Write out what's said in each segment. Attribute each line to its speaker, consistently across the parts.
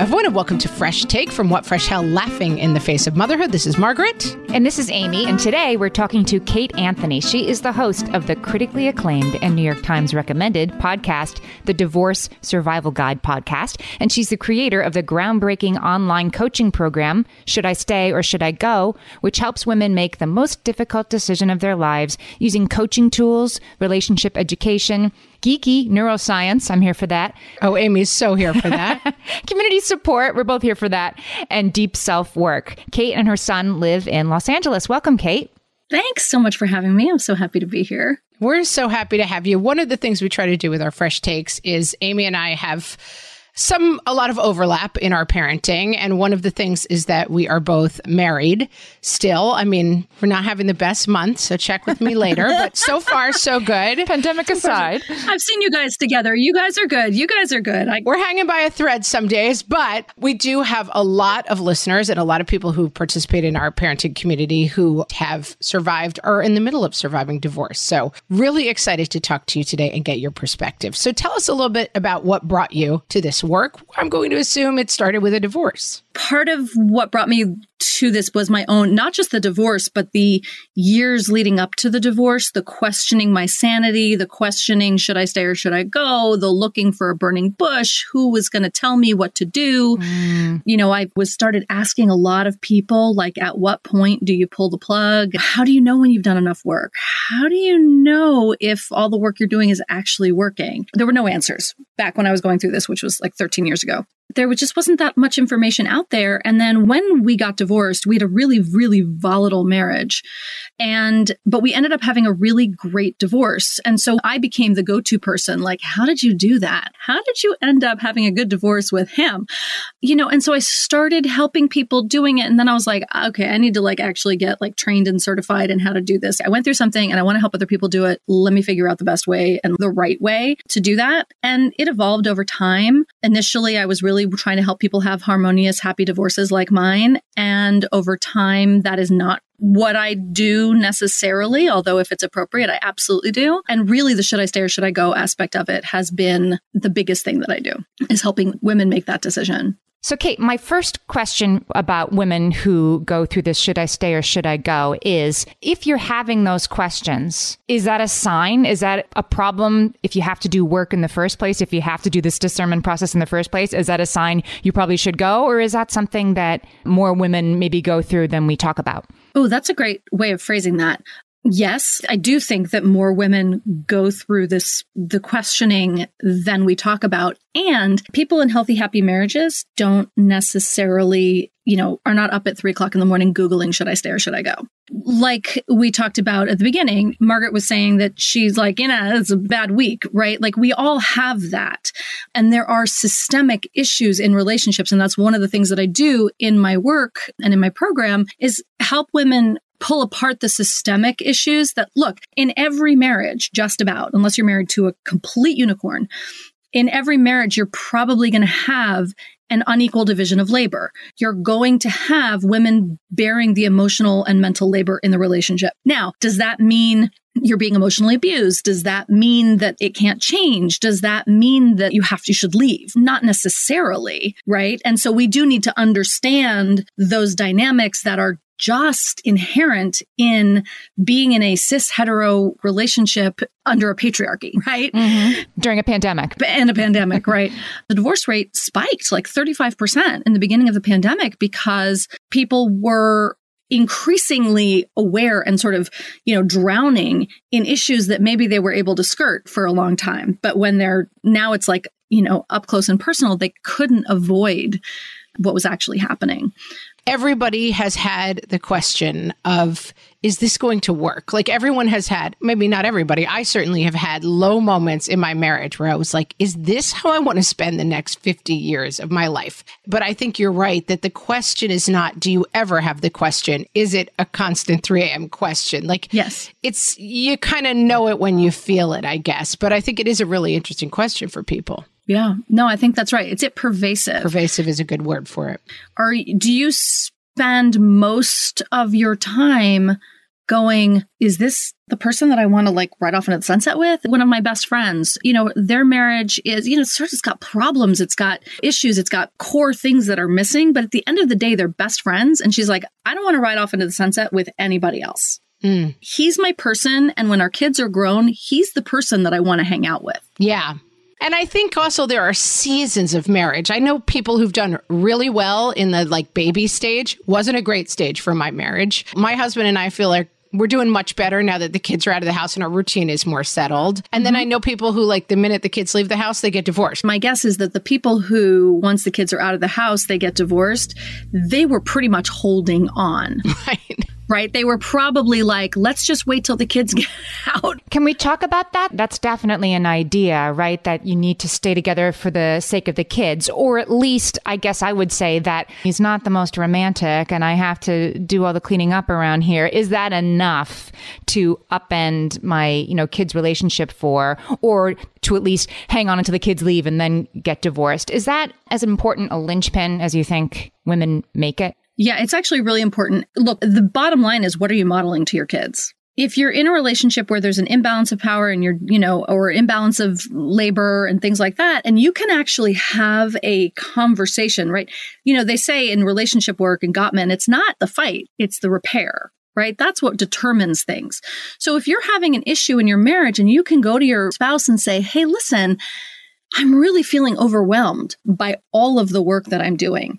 Speaker 1: Everyone, and welcome to Fresh Take from What Fresh Hell Laughing in the Face of Motherhood. This is Margaret.
Speaker 2: And this is Amy. And today we're talking to Kate Anthony. She is the host of the critically acclaimed and New York Times recommended podcast, the Divorce Survival Guide podcast. And she's the creator of the groundbreaking online coaching program, Should I Stay or Should I Go, which helps women make the most difficult decision of their lives using coaching tools, relationship education, geeky neuroscience. I'm here for that.
Speaker 1: Oh, Amy's so here for that.
Speaker 2: Community support. We're both here for that. And deep self work. Kate and her son live in Los Angeles. Welcome, Kate.
Speaker 3: Thanks so much for having me. I'm so happy to be here.
Speaker 1: We're so happy to have you. One of the things we try to do with our fresh takes is Amy and I have some a lot of overlap in our parenting and one of the things is that we are both married still. I mean we're not having the best month so check with me later but so far so good.
Speaker 2: Pandemic aside.
Speaker 3: I've seen you guys together. You guys are good. You guys are good.
Speaker 1: I- we're hanging by a thread some days but we do have a lot of listeners and a lot of people who participate in our parenting community who have survived or in the middle of surviving divorce. So really excited to talk to you today and get your perspective. So tell us a little bit about what brought you to this work, I'm going to assume it started with a divorce.
Speaker 3: Part of what brought me to this was my own, not just the divorce, but the years leading up to the divorce, the questioning my sanity, the questioning, should I stay or should I go? The looking for a burning bush, who was going to tell me what to do? Mm. You know, I was started asking a lot of people, like, at what point do you pull the plug? How do you know when you've done enough work? How do you know if all the work you're doing is actually working? There were no answers back when I was going through this, which was like 13 years ago there just wasn't that much information out there. And then when we got divorced, we had a really, really volatile marriage. And, but we ended up having a really great divorce. And so I became the go to person. Like, how did you do that? How did you end up having a good divorce with him? You know, and so I started helping people doing it. And then I was like, okay, I need to like actually get like trained and certified in how to do this. I went through something and I want to help other people do it. Let me figure out the best way and the right way to do that. And it evolved over time. Initially, I was really really trying to help people have harmonious, happy divorces like mine. And over time, that is not what I do necessarily, although if it's appropriate, I absolutely do. And really the should I stay or should I go aspect of it has been the biggest thing that I do is helping women make that decision.
Speaker 2: So, Kate, my first question about women who go through this should I stay or should I go is if you're having those questions, is that a sign? Is that a problem if you have to do work in the first place? If you have to do this discernment process in the first place, is that a sign you probably should go? Or is that something that more women maybe go through than we talk about?
Speaker 3: Oh, that's a great way of phrasing that. Yes, I do think that more women go through this, the questioning than we talk about. And people in healthy, happy marriages don't necessarily, you know, are not up at three o'clock in the morning Googling, should I stay or should I go? Like we talked about at the beginning, Margaret was saying that she's like, you know, it's a bad week, right? Like we all have that. And there are systemic issues in relationships. And that's one of the things that I do in my work and in my program is help women pull apart the systemic issues that look in every marriage, just about, unless you're married to a complete unicorn, in every marriage, you're probably going to have an unequal division of labor. You're going to have women bearing the emotional and mental labor in the relationship. Now, does that mean you're being emotionally abused. Does that mean that it can't change? Does that mean that you have to, you should leave? Not necessarily, right? And so we do need to understand those dynamics that are just inherent in being in a cis hetero relationship under a patriarchy, right?
Speaker 2: Mm-hmm. During a pandemic.
Speaker 3: And a pandemic, right? The divorce rate spiked like 35% in the beginning of the pandemic because people were increasingly aware and sort of, you know, drowning in issues that maybe they were able to skirt for a long time. But when they're now it's like, you know, up close and personal, they couldn't avoid what was actually happening
Speaker 1: everybody has had the question of is this going to work? Like everyone has had maybe not everybody i certainly have had low moments in my marriage where i was like is this how i want to spend the next 50 years of my life? But i think you're right that the question is not do you ever have the question? Is it a constant 3am question? Like
Speaker 3: yes.
Speaker 1: it's you kind of know it when you feel it i guess. But i think it is a really interesting question for people
Speaker 3: yeah. No, I think that's right. It's it pervasive.
Speaker 1: Pervasive is a good word for it.
Speaker 3: Are do you spend most of your time going, is this the person that I want to like ride off into the sunset with? One of my best friends, you know, their marriage is, you know, sort of got problems. It's got issues. It's got core things that are missing. But at the end of the day, they're best friends. And she's like, I don't want to ride off into the sunset with anybody else. Mm. He's my person. And when our kids are grown, he's the person that I want to hang out with.
Speaker 1: Yeah. And I think also there are seasons of marriage. I know people who've done really well in the like baby stage. Wasn't a great stage for my marriage. My husband and I feel like we're doing much better now that the kids are out of the house and our routine is more settled. And then mm-hmm. I know people who, like, the minute the kids leave the house, they get divorced.
Speaker 3: My guess is that the people who, once the kids are out of the house, they get divorced, they were pretty much holding on. Right right? They were probably like, let's just wait till the kids get out.
Speaker 2: Can we talk about that? That's definitely an idea, right? That you need to stay together for the sake of the kids. Or at least, I guess I would say that he's not the most romantic and I have to do all the cleaning up around here. Is that enough to upend my, you know, kids' relationship for, or to at least hang on until the kids leave and then get divorced? Is that as important a linchpin as you think women make it?
Speaker 3: Yeah, it's actually really important. Look, the bottom line is what are you modeling to your kids? If you're in a relationship where there's an imbalance of power and you're, you know, or imbalance of labor and things like that, and you can actually have a conversation, right? You know, they say in relationship work and Gottman, it's not the fight, it's the repair right? That's what determines things. So if you're having an issue in your marriage and you can go to your spouse and say, Hey, listen, I'm really feeling overwhelmed by all of the work that I'm doing.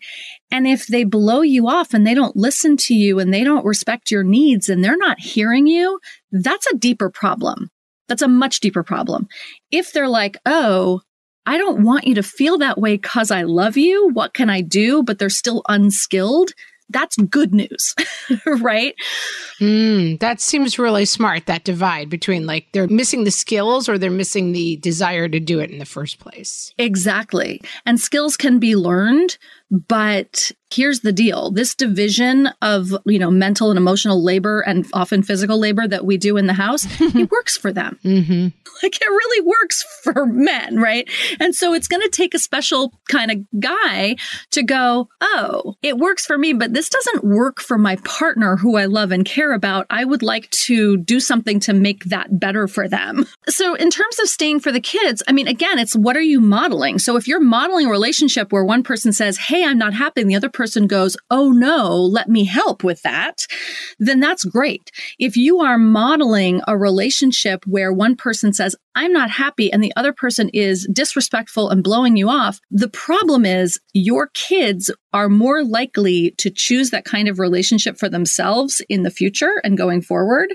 Speaker 3: And if they blow you off and they don't listen to you and they don't respect your needs and they're not hearing you, that's a deeper problem. That's a much deeper problem. If they're like, oh, I don't want you to feel that way because I love you. What can I do? But they're still unskilled that's good news, right?
Speaker 1: Mm, that seems really smart, that divide between like they're missing the skills or they're missing the desire to do it in the first place.
Speaker 3: Exactly. And skills can be learned, but here's the deal. This division of, you know, mental and emotional labor and often physical labor that we do in the house, it works for them. Mm-hmm. Like it really works for men, right? And so it's going to take a special kind of guy to go, oh, it works for me, but this doesn't work for my partner who I love and care about. I would like to do something to make that better for them. So in terms of staying for the kids, I mean, again, it's what are you modeling? So if you're modeling a relationship where one person says, Hey, I'm not happy. And the other person goes, Oh no, let me help with that. Then that's great. If you are modeling a relationship where one person says, I'm not happy and the other person is disrespectful and blowing you off, the problem is your kids are more likely to choose that kind of relationship for themselves in the future and going forward.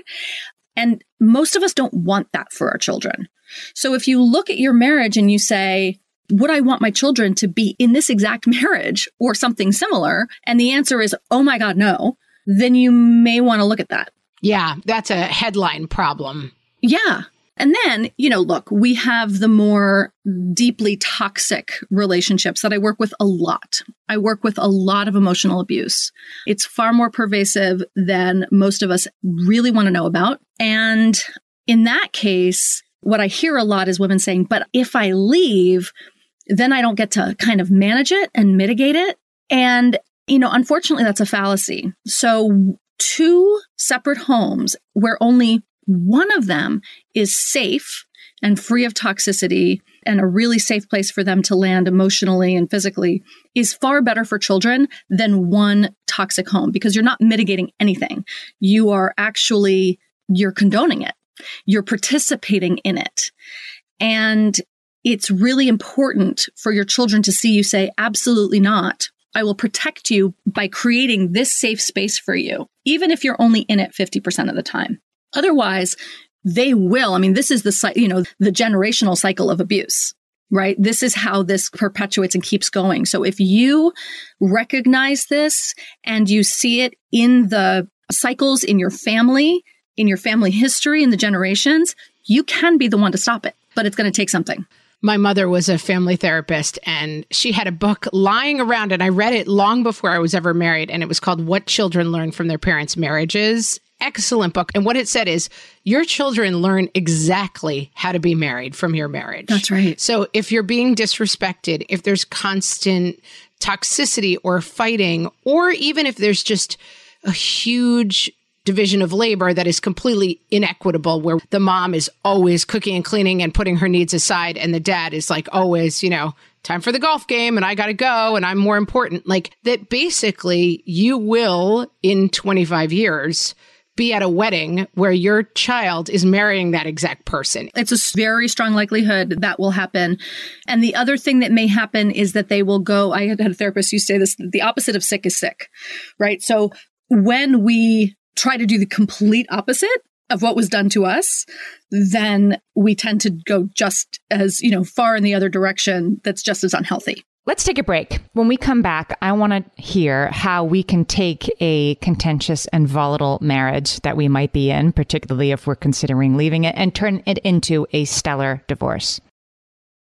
Speaker 3: And most of us don't want that for our children. So if you look at your marriage and you say, would I want my children to be in this exact marriage or something similar? And the answer is, oh my God, no. Then you may want to look at that.
Speaker 1: Yeah, that's a headline problem.
Speaker 3: Yeah. And then, you know, look, we have the more deeply toxic relationships that I work with a lot. I work with a lot of emotional abuse. It's far more pervasive than most of us really want to know about. And in that case, what I hear a lot is women saying, but if I leave, then I don't get to kind of manage it and mitigate it. And, you know, unfortunately, that's a fallacy. So, two separate homes where only one of them is safe and free of toxicity and a really safe place for them to land emotionally and physically is far better for children than one toxic home because you're not mitigating anything. You are actually, you're condoning it. You're participating in it. And it's really important for your children to see you say, absolutely not. I will protect you by creating this safe space for you, even if you're only in it 50% of the time. Otherwise, they will. I mean, this is the, you know, the generational cycle of abuse, right? This is how this perpetuates and keeps going. So if you recognize this and you see it in the cycles in your family, in your family history, in the generations, you can be the one to stop it, but it's going to take something.
Speaker 1: My mother was a family therapist and she had a book lying around and I read it long before I was ever married and it was called What Children Learn from Their Parents' Marriages excellent book. And what it said is your children learn exactly how to be married from your marriage.
Speaker 3: That's right.
Speaker 1: So if you're being disrespected, if there's constant toxicity or fighting, or even if there's just a huge division of labor that is completely inequitable where the mom is always cooking and cleaning and putting her needs aside and the dad is like always you know time for the golf game and I got to go and I'm more important like that basically you will in 25 years be at a wedding where your child is marrying that exact person.
Speaker 3: It's a very strong likelihood that will happen. And the other thing that may happen is that they will go, I had a therapist who say this, the opposite of sick is sick, right? So when we try to do the complete opposite, of what was done to us, then we tend to go just as, you know, far in the other direction that's just as unhealthy.
Speaker 2: Let's take a break. When we come back, I want to hear how we can take a contentious and volatile marriage that we might be in, particularly if we're considering leaving it, and turn it into a stellar divorce.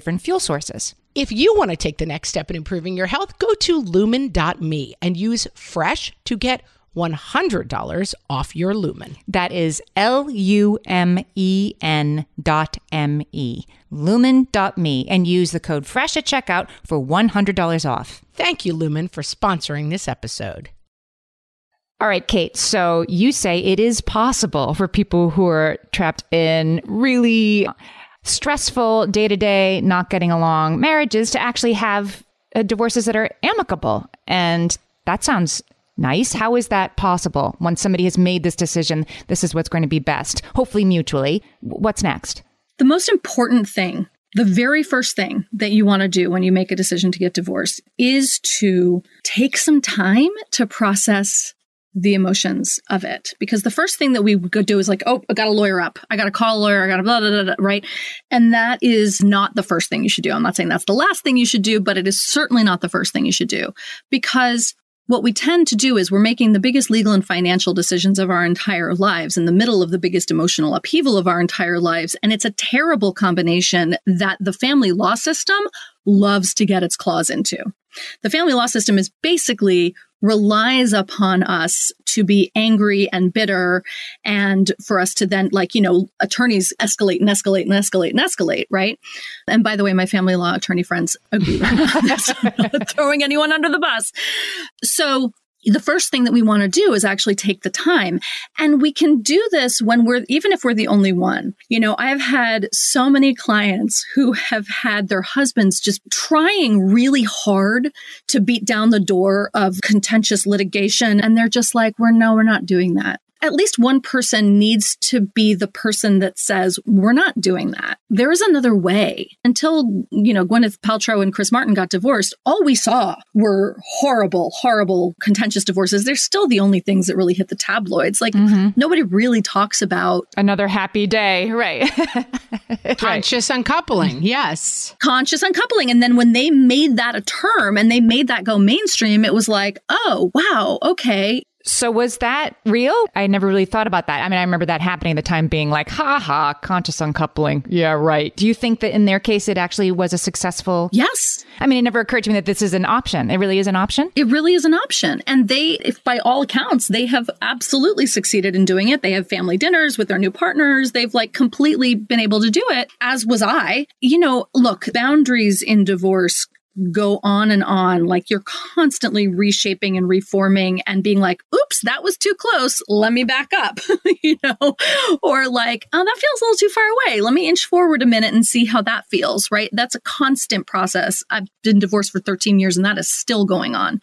Speaker 2: fuel sources.
Speaker 1: If you want to take the next step in improving your health, go to lumen.me and use fresh to get $100 off your lumen.
Speaker 2: That is L U M E N dot M E. Lumen.me and use the code FRESH at checkout for $100 off.
Speaker 1: Thank you, Lumen, for sponsoring this episode.
Speaker 2: All right, Kate. So you say it is possible for people who are trapped in really stressful day to day, not getting along marriages to actually have uh, divorces that are amicable. And that sounds nice. How is that possible when somebody has made this decision? This is what's going to be best, hopefully mutually. What's next?
Speaker 3: The most important thing, the very first thing that you want to do when you make a decision to get divorced is to take some time to process the emotions of it. Because the first thing that we would do is like, oh, I got a lawyer up. I got to call a lawyer. I got to blah, blah, blah, blah, right? And that is not the first thing you should do. I'm not saying that's the last thing you should do, but it is certainly not the first thing you should do because what we tend to do is we're making the biggest legal and financial decisions of our entire lives in the middle of the biggest emotional upheaval of our entire lives. And it's a terrible combination that the family law system loves to get its claws into. The family law system is basically relies upon us to be angry and bitter and for us to then like you know attorneys escalate and escalate and escalate and escalate right? And by the way my family law attorney friends agree throwing anyone under the bus. So the first thing that we want to do is actually take the time. And we can do this when we're, even if we're the only one. You know, I've had so many clients who have had their husbands just trying really hard to beat down the door of contentious litigation. And they're just like, we're no, we're not doing that at least one person needs to be the person that says, we're not doing that. There is another way. Until, you know, Gwyneth Paltrow and Chris Martin got divorced, all we saw were horrible, horrible, contentious divorces. They're still the only things that really hit the tabloids. Like mm-hmm. nobody really talks about
Speaker 2: another happy day. Right.
Speaker 1: Conscious right. uncoupling. Yes.
Speaker 3: Conscious uncoupling. And then when they made that a term and they made that go mainstream, it was like, oh, wow, okay.
Speaker 2: So was that real? I never really thought about that. I mean, I remember that happening at the time being like, ha ha, conscious uncoupling. Yeah, right. Do you think that in their case it actually was a successful?
Speaker 3: Yes.
Speaker 2: I mean, it never occurred to me that this is an option. It really is an option.
Speaker 3: It really is an option. And they, if by all accounts, they have absolutely succeeded in doing it. They have family dinners with their new partners. They've like completely been able to do it, as was I. You know, look, boundaries in divorce go on and on. Like you're constantly reshaping and reforming and being like, oops, that was too close. Let me back up, you know, or like, oh, that feels a little too far away. Let me inch forward a minute and see how that feels, right? That's a constant process. I've been divorced for 13 years and that is still going on.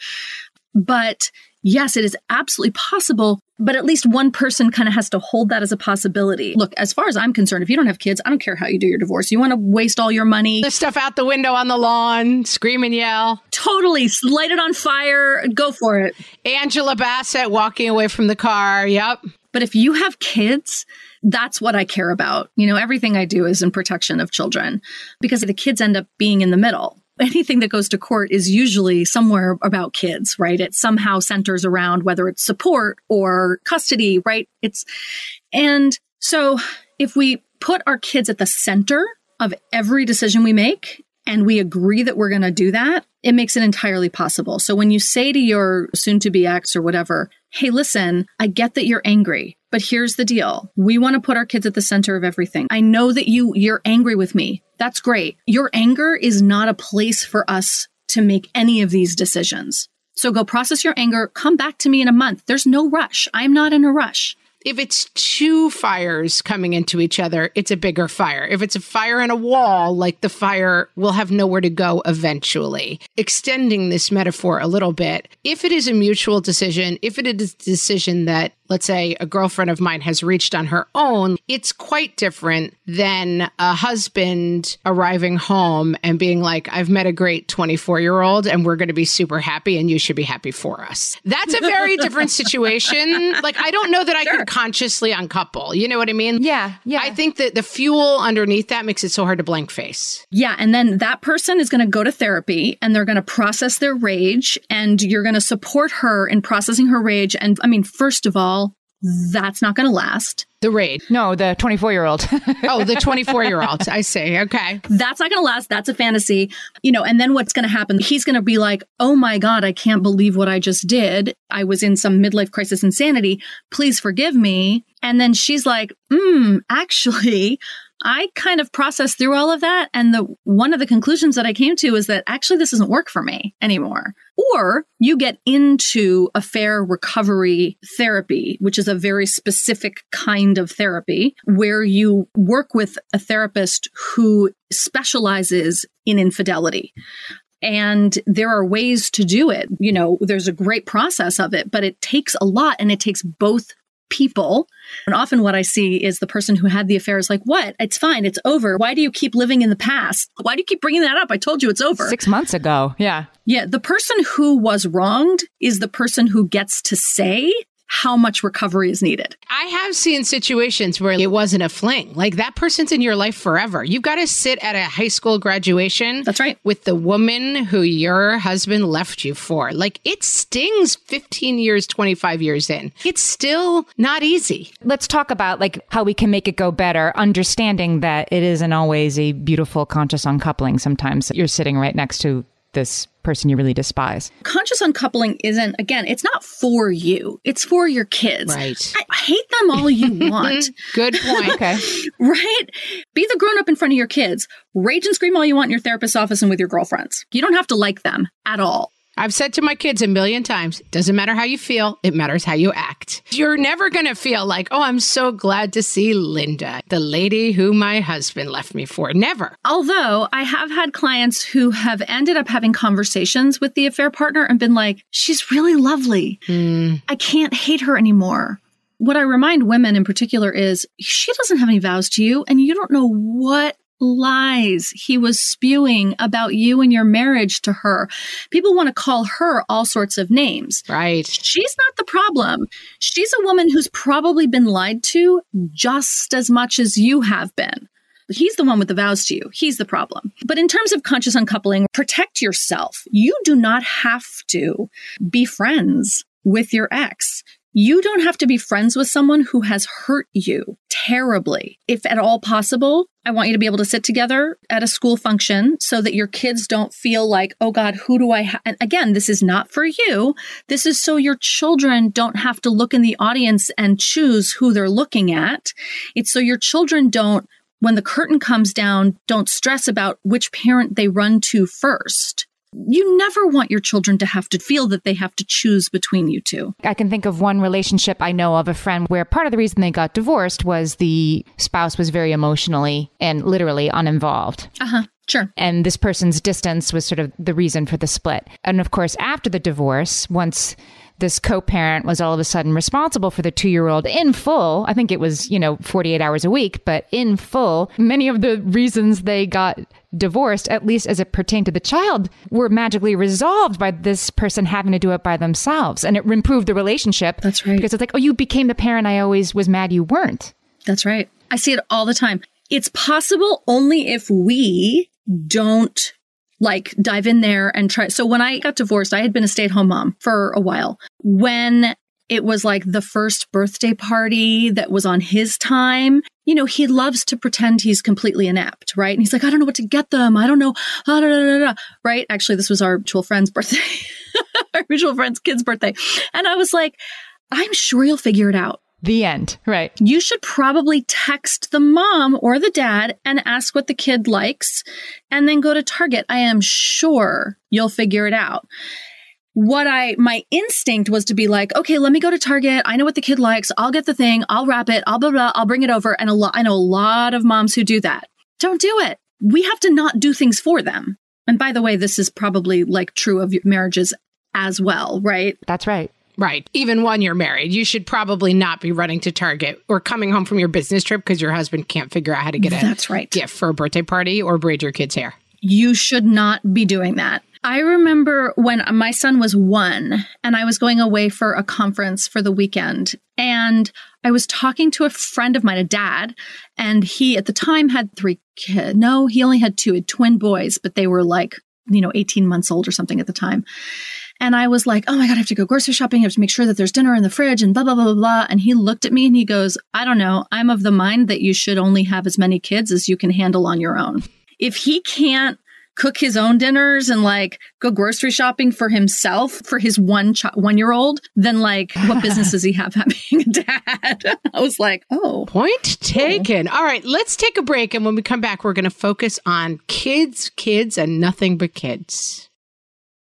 Speaker 3: But yes, it is absolutely possible, but at least one person kind of has to hold that as a possibility. Look, as far as I'm concerned, if you don't have kids, I don't care how you do your divorce. You want to waste all your money.
Speaker 1: The stuff out the window on the lawn, scream and yell.
Speaker 3: Totally. Light it on fire. Go for it.
Speaker 1: Angela Bassett walking away from the car. Yep.
Speaker 3: But if you have kids, that's what I care about. You know, everything I do is in protection of children because the kids end up being in the middle anything that goes to court is usually somewhere about kids, right? It somehow centers around whether it's support or custody, right? It's, and so if we put our kids at the center of every decision we make and we agree that we're going to do that, it makes it entirely possible. So when you say to your soon to be ex or whatever, Hey, listen, I get that you're angry, but here's the deal. We want to put our kids at the center of everything. I know that you, you're angry with me. That's great. Your anger is not a place for us to make any of these decisions. So go process your anger. Come back to me in a month. There's no rush. I'm not in a rush
Speaker 1: if it's two fires coming into each other, it's a bigger fire. If it's a fire in a wall, like the fire will have nowhere to go eventually. Extending this metaphor a little bit, if it is a mutual decision, if it is a decision that let's say a girlfriend of mine has reached on her own, it's quite different than a husband arriving home and being like, I've met a great 24 year old and we're going to be super happy and you should be happy for us. That's a very different situation. Like, I don't know that I sure. could consciously uncouple. You know what I mean?
Speaker 2: Yeah. Yeah.
Speaker 1: I think that the fuel underneath that makes it so hard to blank face.
Speaker 3: Yeah. And then that person is going to go to therapy and they're going to process their rage and you're going to support her in processing her rage. And I mean, first of all, that's not going to last.
Speaker 1: The raid.
Speaker 2: No, the 24 year old.
Speaker 1: oh, the 24 year old. I see. Okay.
Speaker 3: That's not going to last. That's a fantasy. You know, and then what's going to happen? He's going to be like, oh my God, I can't believe what I just did. I was in some midlife crisis insanity. Please forgive me. And then she's like, hmm, actually, I kind of processed through all of that. And the one of the conclusions that I came to is that actually this doesn't work for me anymore. Or you get into affair recovery therapy, which is a very specific kind of therapy where you work with a therapist who specializes in infidelity. And there are ways to do it. You know, there's a great process of it, but it takes a lot and it takes both people. And often what I see is the person who had the affair is like, what? It's fine. It's over. Why do you keep living in the past? Why do you keep bringing that up? I told you it's over.
Speaker 2: Six months ago. Yeah.
Speaker 3: Yeah. The person who was wronged is the person who gets to say, how much recovery is needed.
Speaker 1: I have seen situations where it wasn't a fling. Like that person's in your life forever. You've got to sit at a high school graduation.
Speaker 3: That's right.
Speaker 1: With the woman who your husband left you for. Like it stings 15 years, 25 years in. It's still not easy.
Speaker 2: Let's talk about like how we can make it go better, understanding that it isn't always a beautiful conscious uncoupling. Sometimes you're sitting right next to this person you really despise.
Speaker 3: Conscious uncoupling isn't, again, it's not for you, it's for your kids.
Speaker 1: Right.
Speaker 3: I hate them all you want.
Speaker 1: Good point.
Speaker 2: Okay.
Speaker 3: right? Be the grown up in front of your kids. Rage and scream all you want in your therapist's office and with your girlfriends. You don't have to like them at all.
Speaker 1: I've said to my kids a million times, doesn't matter how you feel, it matters how you act. You're never going to feel like, oh, I'm so glad to see Linda, the lady who my husband left me for. Never.
Speaker 3: Although I have had clients who have ended up having conversations with the affair partner and been like, she's really lovely.
Speaker 1: Mm.
Speaker 3: I can't hate her anymore. What I remind women in particular is she doesn't have any vows to you, and you don't know what lies he was spewing about you and your marriage to her. People want to call her all sorts of names.
Speaker 1: Right.
Speaker 3: She's not the problem. She's a woman who's probably been lied to just as much as you have been. He's the one with the vows to you. He's the problem. But in terms of conscious uncoupling, protect yourself. You do not have to be friends with your ex. You don't have to be friends with someone who has hurt you terribly. If at all possible, I want you to be able to sit together at a school function so that your kids don't feel like, oh God, who do I? And again, this is not for you. This is so your children don't have to look in the audience and choose who they're looking at. It's so your children don't, when the curtain comes down, don't stress about which parent they run to first you never want your children to have to feel that they have to choose between you two.
Speaker 2: I can think of one relationship I know of a friend where part of the reason they got divorced was the spouse was very emotionally and literally uninvolved.
Speaker 3: Uh huh. Sure.
Speaker 2: And this person's distance was sort of the reason for the split. And of course, after the divorce, once this co-parent was all of a sudden responsible for the two-year-old in full. I think it was, you know, 48 hours a week, but in full. Many of the reasons they got divorced, at least as it pertained to the child, were magically resolved by this person having to do it by themselves. And it improved the relationship.
Speaker 3: That's right.
Speaker 2: Because it's like, oh, you became the parent I always was mad you weren't.
Speaker 3: That's right. I see it all the time. It's possible only if we don't like dive in there and try. So when I got divorced, I had been a stay at home mom for a while. When it was like the first birthday party that was on his time. You know, he loves to pretend he's completely inept, right? And he's like, I don't know what to get them. I don't know. Ah, da, da, da, right? Actually, this was our mutual friend's birthday, our mutual friend's kid's birthday. And I was like, I'm sure you'll figure it out.
Speaker 2: The end. Right.
Speaker 3: You should probably text the mom or the dad and ask what the kid likes and then go to Target. I am sure you'll figure it out. What I, my instinct was to be like, okay, let me go to Target. I know what the kid likes. I'll get the thing. I'll wrap it. I'll blah, blah, I'll bring it over. And a lot, I know a lot of moms who do that. Don't do it. We have to not do things for them. And by the way, this is probably like true of marriages as well, right?
Speaker 2: That's right.
Speaker 1: Right. Even when you're married, you should probably not be running to Target or coming home from your business trip because your husband can't figure out how to get a
Speaker 3: That's right.
Speaker 1: gift for a birthday party or braid your kid's hair.
Speaker 3: You should not be doing that. I remember when my son was one and I was going away for a conference for the weekend. And I was talking to a friend of mine, a dad, and he at the time had three kids. No, he only had two, had twin boys, but they were like, you know, 18 months old or something at the time. And I was like, oh my God, I have to go grocery shopping. I have to make sure that there's dinner in the fridge and blah, blah, blah, blah, blah. And he looked at me and he goes, I don't know. I'm of the mind that you should only have as many kids as you can handle on your own. If he can't cook his own dinners and like go grocery shopping for himself for his one ch- one year old, then like what business does he have having a dad? I was like, oh,
Speaker 1: point oh. taken. All right, let's take a break, and when we come back, we're going to focus on kids, kids, and nothing but kids.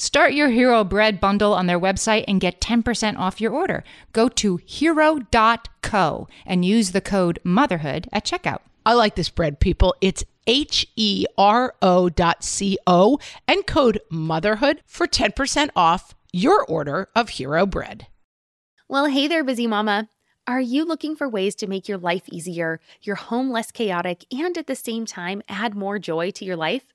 Speaker 2: Start your Hero Bread bundle on their website and get 10% off your order. Go to hero.co and use the code motherhood at checkout.
Speaker 1: I like this bread, people. It's H E R O dot C O and code motherhood for 10% off your order of Hero Bread.
Speaker 4: Well, hey there, busy mama. Are you looking for ways to make your life easier, your home less chaotic, and at the same time add more joy to your life?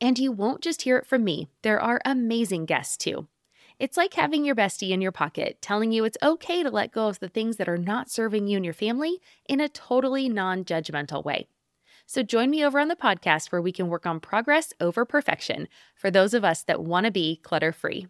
Speaker 4: And you won't just hear it from me, there are amazing guests too. It's like having your bestie in your pocket telling you it's okay to let go of the things that are not serving you and your family in a totally non judgmental way. So join me over on the podcast where we can work on progress over perfection for those of us that want to be clutter free.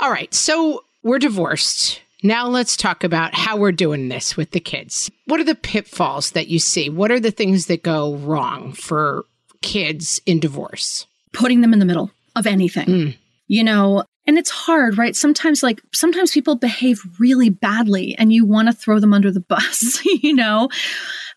Speaker 1: All right, so we're divorced. Now let's talk about how we're doing this with the kids. What are the pitfalls that you see? What are the things that go wrong for kids in divorce?
Speaker 3: Putting them in the middle of anything.
Speaker 1: Mm.
Speaker 3: You know, and it's hard, right? Sometimes, like, sometimes people behave really badly and you want to throw them under the bus, you know?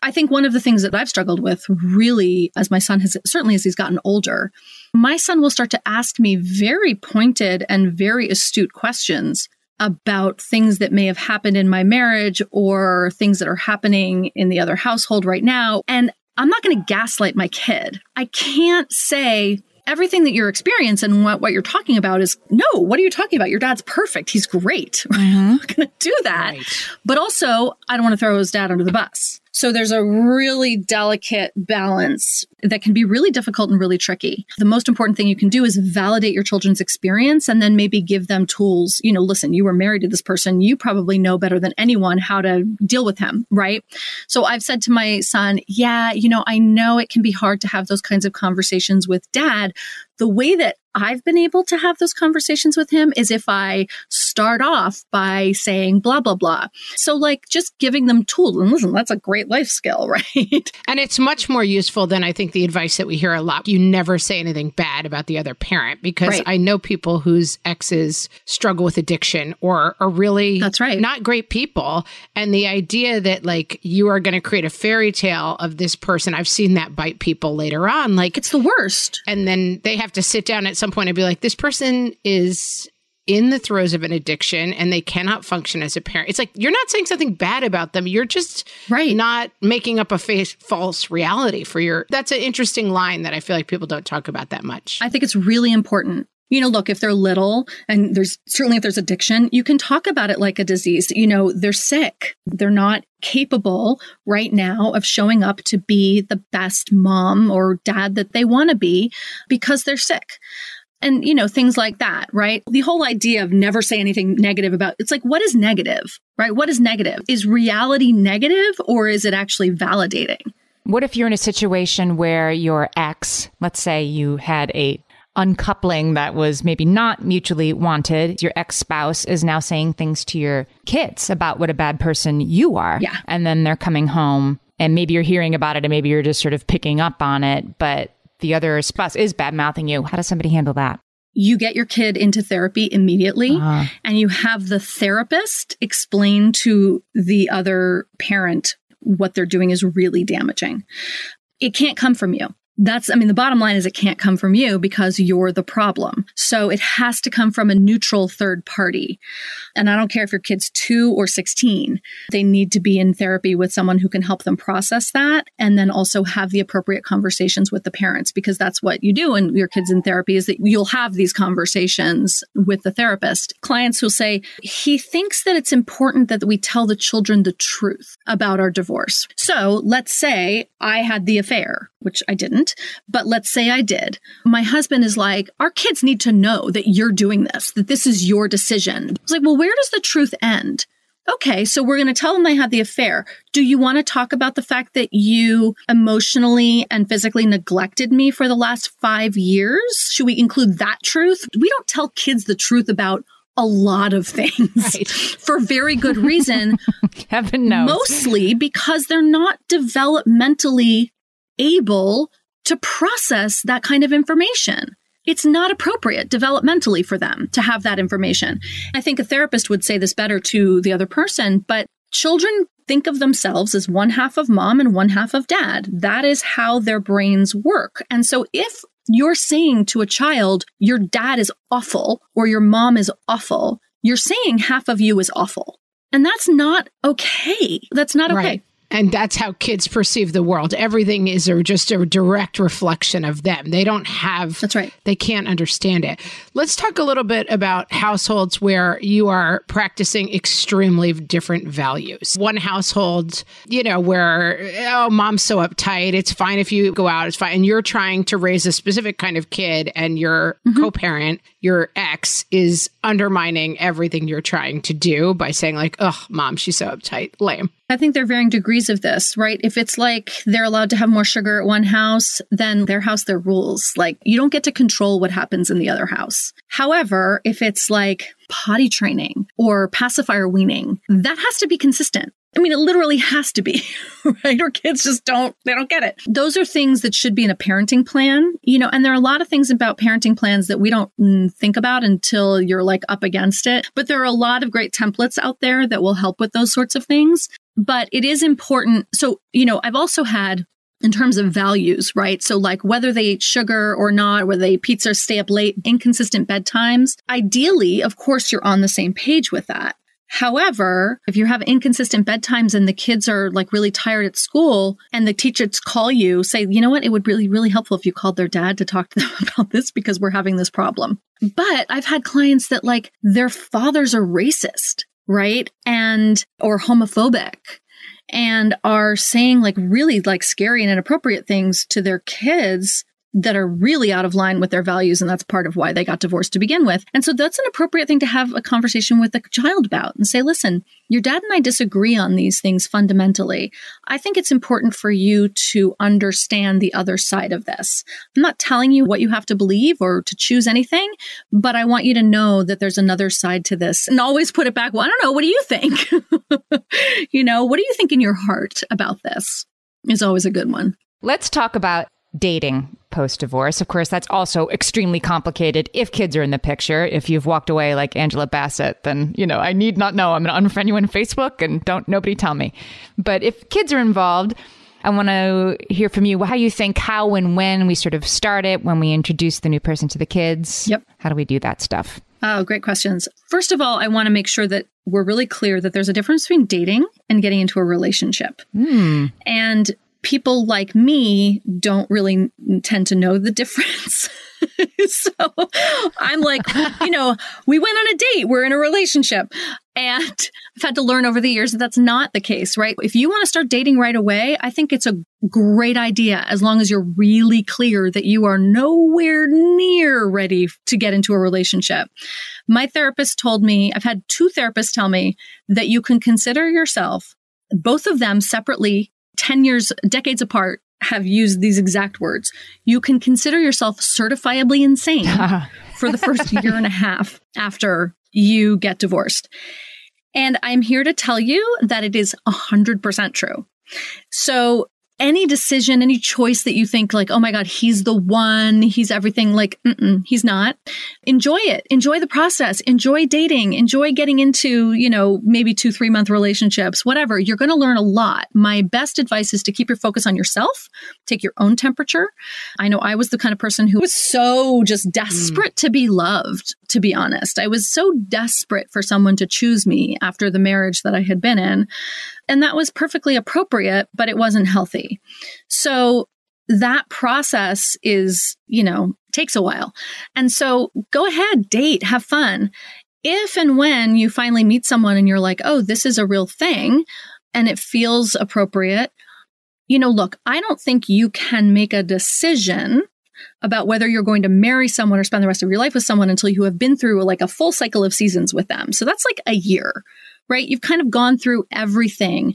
Speaker 3: I think one of the things that I've struggled with really as my son has certainly as he's gotten older, my son will start to ask me very pointed and very astute questions about things that may have happened in my marriage or things that are happening in the other household right now. And I'm not going to gaslight my kid. I can't say everything that you're experiencing and what, what you're talking about is no, what are you talking about? Your dad's perfect. He's great. Mm-hmm. I'm not going to do that. Right. But also, I don't want to throw his dad under the bus. So there's a really delicate balance that can be really difficult and really tricky. The most important thing you can do is validate your children's experience and then maybe give them tools. You know, listen, you were married to this person. You probably know better than anyone how to deal with him, right? So I've said to my son, yeah, you know, I know it can be hard to have those kinds of conversations with dad. The way that I've been able to have those conversations with him is if I start off by saying blah, blah, blah. So, like, just giving them tools. And listen, that's a great life skill, right?
Speaker 1: And it's much more useful than I think the advice that we hear a lot. You never say anything bad about the other parent because right. I know people whose exes struggle with addiction or are really
Speaker 3: that's right.
Speaker 1: not great people. And the idea that, like, you are going to create a fairy tale of this person, I've seen that bite people later on. Like,
Speaker 3: it's the worst.
Speaker 1: And then they have to sit down at some point and point I'd be like, this person is in the throes of an addiction and they cannot function as a parent. It's like you're not saying something bad about them. You're just
Speaker 3: right.
Speaker 1: not making up a face, false reality for your. That's an interesting line that I feel like people don't talk about that much.
Speaker 3: I think it's really important. You know, look, if they're little and there's certainly if there's addiction, you can talk about it like a disease. You know, they're sick. They're not capable right now of showing up to be the best mom or dad that they want to be because they're sick and you know things like that right? The whole idea of never say anything negative about it's like what is negative right? What is negative? Is reality negative or is it actually validating?
Speaker 2: What if you're in a situation where your ex let's say you had a uncoupling that was maybe not mutually wanted your ex-spouse is now saying things to your kids about what a bad person you are
Speaker 3: yeah.
Speaker 2: and then they're coming home and maybe you're hearing about it and maybe you're just sort of picking up on it but the other spouse is bad mouthing you. How does somebody handle that?
Speaker 3: You get your kid into therapy immediately uh-huh. and you have the therapist explain to the other parent what they're doing is really damaging. It can't come from you. That's, I mean, the bottom line is it can't come from you because you're the problem. So it has to come from a neutral third party. And I don't care if your kid's two or 16, they need to be in therapy with someone who can help them process that and then also have the appropriate conversations with the parents because that's what you do when your kid's in therapy is that you'll have these conversations with the therapist. Clients will say, he thinks that it's important that we tell the children the truth about our divorce. So let's say I had the affair, which I didn't but let's say I did. My husband is like, our kids need to know that you're doing this, that this is your decision. I was like, well, where does the truth end? Okay, so we're going to tell them they had the affair. Do you want to talk about the fact that you emotionally and physically neglected me for the last five years? Should we include that truth? We don't tell kids the truth about a lot of things right. for very good reason.
Speaker 2: Heaven knows.
Speaker 3: Mostly because they're not developmentally able to process that kind of information. It's not appropriate developmentally for them to have that information. I think a therapist would say this better to the other person, but children think of themselves as one half of mom and one half of dad. That is how their brains work. And so if you're saying to a child, your dad is awful or your mom is awful, you're saying half of you is awful. And that's not okay. That's not okay. Right.
Speaker 1: And that's how kids perceive the world. Everything is a, just a direct reflection of them. They don't have,
Speaker 3: that's right.
Speaker 1: They can't understand it. Let's talk a little bit about households where you are practicing extremely different values. One household, you know, where, oh, mom's so uptight. It's fine if you go out, it's fine. And you're trying to raise a specific kind of kid, and your mm-hmm. co parent, your ex, is undermining everything you're trying to do by saying, like, oh, mom, she's so uptight. Lame.
Speaker 3: I think there are varying degrees of this, right? If it's like they're allowed to have more sugar at one house, then their house, their rules. Like you don't get to control what happens in the other house. However, if it's like potty training or pacifier weaning, that has to be consistent. I mean, it literally has to be, right? Or kids just don't, they don't get it. Those are things that should be in a parenting plan, you know, and there are a lot of things about parenting plans that we don't mm, think about until you're like up against it. But there are a lot of great templates out there that will help with those sorts of things. But it is important. So, you know, I've also had in terms of values, right? So, like whether they eat sugar or not, whether they eat pizza, stay up late, inconsistent bedtimes. Ideally, of course, you're on the same page with that. However, if you have inconsistent bedtimes and the kids are like really tired at school and the teachers call you, say, you know what, it would really, really helpful if you called their dad to talk to them about this because we're having this problem. But I've had clients that like their fathers are racist, right? And, or homophobic and are saying like really like scary and inappropriate things to their kids that are really out of line with their values. And that's part of why they got divorced to begin with. And so that's an appropriate thing to have a conversation with the child about and say, listen, your dad and I disagree on these things fundamentally. I think it's important for you to understand the other side of this. I'm not telling you what you have to believe or to choose anything, but I want you to know that there's another side to this and always put it back. Well, I don't know. What do you think? you know, what do you think in your heart about this? Is always a good one.
Speaker 2: Let's talk about dating post divorce. Of course, that's also extremely complicated if kids are in the picture. If you've walked away like Angela Bassett, then, you know, I need not know. I'm going to unfriend you on Facebook and don't nobody tell me. But if kids are involved, I want to hear from you how you think how and when we sort of start it, when we introduce the new person to the kids.
Speaker 3: Yep.
Speaker 2: How do we do that stuff?
Speaker 3: Oh, great questions. First of all, I want to make sure that we're really clear that there's a difference between dating and getting into a relationship.
Speaker 2: Mm.
Speaker 3: And people like me don't really tend to know the difference. so I'm like, you know, we went on a date, we're in a relationship. And I've had to learn over the years that that's not the case, right? If you want to start dating right away, I think it's a great idea as long as you're really clear that you are nowhere near ready to get into a relationship. My therapist told me, I've had two therapists tell me that you can consider yourself, both of them separately 10 years, decades apart, have used these exact words. You can consider yourself certifiably insane for the first year and a half after you get divorced. And I'm here to tell you that it is 100% true. So any decision, any choice that you think like, oh my God, he's the one, he's everything, like, he's not. Enjoy it. Enjoy the process. Enjoy dating. Enjoy getting into, you know, maybe two, three month relationships, whatever. You're going to learn a lot. My best advice is to keep your focus on yourself, take your own temperature. I know I was the kind of person who was so just desperate mm. to be loved, to be honest. I was so desperate for someone to choose me after the marriage that I had been in. And that was perfectly appropriate, but it wasn't healthy. So that process is, you know, takes a while. And so go ahead, date, have fun. If and when you finally meet someone and you're like, oh, this is a real thing and it feels appropriate, you know, look, I don't think you can make a decision about whether you're going to marry someone or spend the rest of your life with someone until you have been through like a full cycle of seasons with them. So that's like a year right? You've kind of gone through everything.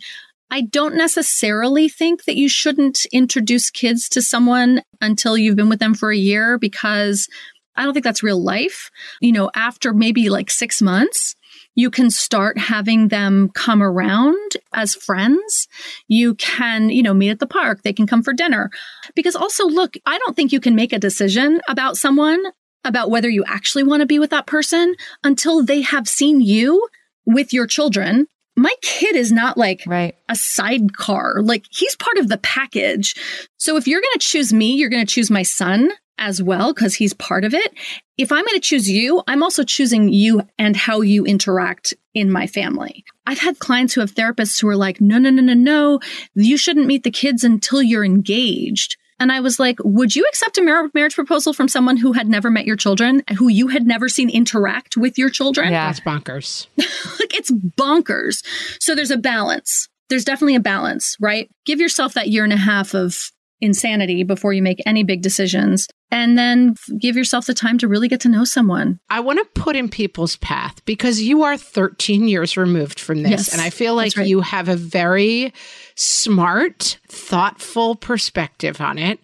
Speaker 3: I don't necessarily think that you shouldn't introduce kids to someone until you've been with them for a year because I don't think that's real life. You know, after maybe like six months, you can start having them come around as friends. You can, you know, meet at the park. They can come for dinner. Because also, look, I don't think you can make a decision about someone, about whether you actually want to be with that person until they have seen you with your children my kid is not like
Speaker 2: right.
Speaker 3: a sidecar. Like he's part of the package. So if you're going to choose me, you're going to choose my son as well because he's part of it. If I'm going to choose you, I'm also choosing you and how you interact in my family. I've had clients who have therapists who are like, no, no, no, no, no, you shouldn't meet the kids until you're engaged. And I was like, would you accept a mar- marriage proposal from someone who had never met your children, who you had never seen interact with your children?
Speaker 1: Yeah, that's bonkers.
Speaker 3: like it's bonkers. So there's a balance. There's definitely a balance, right? Give yourself that year and a half of insanity before you make any big decisions. And then give yourself the time to really get to know someone.
Speaker 1: I want to put in people's path because you are 13 years removed from this.
Speaker 3: Yes,
Speaker 1: and I feel like
Speaker 3: right.
Speaker 1: you have a very smart, thoughtful perspective on it.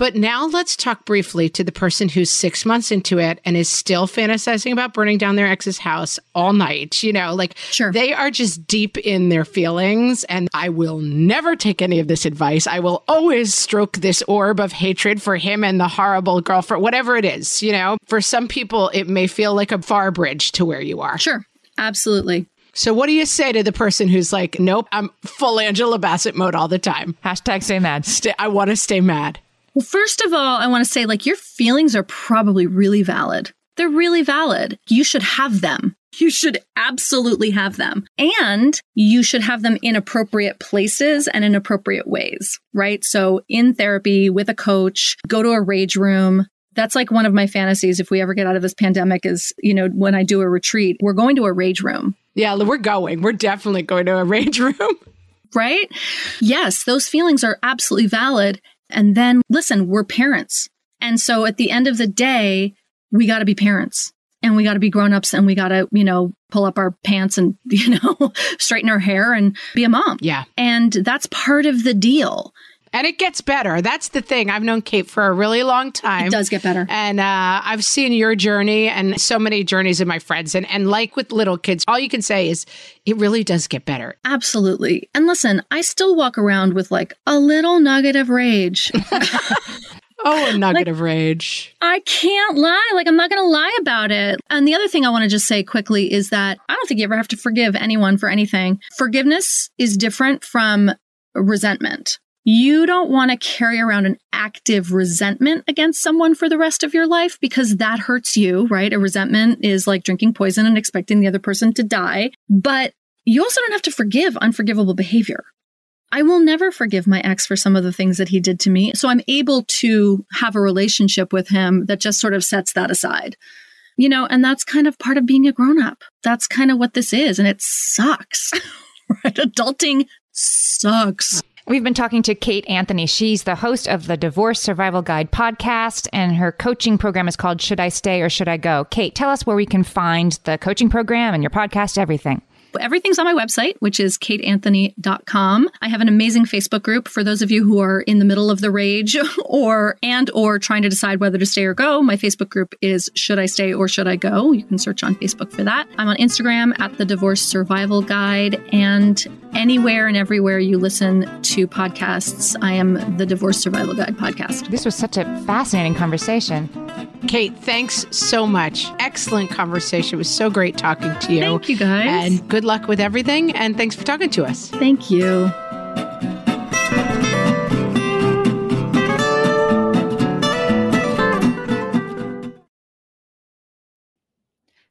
Speaker 1: But now let's talk briefly to the person who's six months into it and is still fantasizing about burning down their ex's house all night. You know, like
Speaker 3: sure.
Speaker 1: they are just deep in their feelings. And I will never take any of this advice. I will always stroke this orb of hatred for him and the horrible girlfriend, whatever it is. You know, for some people, it may feel like a far bridge to where you are.
Speaker 3: Sure. Absolutely.
Speaker 1: So, what do you say to the person who's like, nope, I'm full Angela Bassett mode all the time?
Speaker 2: Hashtag stay mad.
Speaker 1: Stay, I want to stay mad.
Speaker 3: Well, first of all, I want to say like your feelings are probably really valid. They're really valid. You should have them. You should absolutely have them. And you should have them in appropriate places and in appropriate ways, right? So in therapy with a coach, go to a rage room. That's like one of my fantasies if we ever get out of this pandemic is, you know, when I do a retreat, we're going to a rage room.
Speaker 1: Yeah, we're going. We're definitely going to a rage room.
Speaker 3: right? Yes, those feelings are absolutely valid. And then listen, we're parents. And so at the end of the day, we got to be parents and we got to be grown-ups and we got to, you know, pull up our pants and, you know, straighten our hair and be a mom.
Speaker 1: Yeah.
Speaker 3: And that's part of the deal.
Speaker 1: And it gets better. That's the thing. I've known Kate for a really long time.
Speaker 3: It does get better.
Speaker 1: And uh, I've seen your journey and so many journeys of my friends. And, and like with little kids, all you can say is it really does get better.
Speaker 3: Absolutely. And listen, I still walk around with like a little nugget of rage.
Speaker 1: Oh, a nugget like, of rage.
Speaker 3: I can't lie. Like, I'm not going to lie about it. And the other thing I want to just say quickly is that I don't think you ever have to forgive anyone for anything. Forgiveness is different from resentment. You don't want to carry around an active resentment against someone for the rest of your life because that hurts you, right? A resentment is like drinking poison and expecting the other person to die. But you also don't have to forgive unforgivable behavior. I will never forgive my ex for some of the things that he did to me. So I'm able to have a relationship with him that just sort of sets that aside. You know, and that's kind of part of being a grown up. That's kind of what this is. And it sucks. right? Adulting sucks.
Speaker 2: We've been talking to Kate Anthony. She's the host of the Divorce Survival Guide podcast, and her coaching program is called Should I Stay or Should I Go? Kate, tell us where we can find the coaching program and your podcast, everything.
Speaker 3: Everything's on my website, which is kateanthony.com. I have an amazing Facebook group for those of you who are in the middle of the rage or and or trying to decide whether to stay or go. My Facebook group is Should I Stay or Should I Go? You can search on Facebook for that. I'm on Instagram at the Divorce Survival Guide and anywhere and everywhere you listen to podcasts, I am the Divorce Survival Guide podcast.
Speaker 2: This was such a fascinating conversation.
Speaker 1: Kate, thanks so much. Excellent conversation. It was so great talking to you.
Speaker 3: Thank you guys.
Speaker 1: And good luck with everything. And thanks for talking to us.
Speaker 3: Thank you.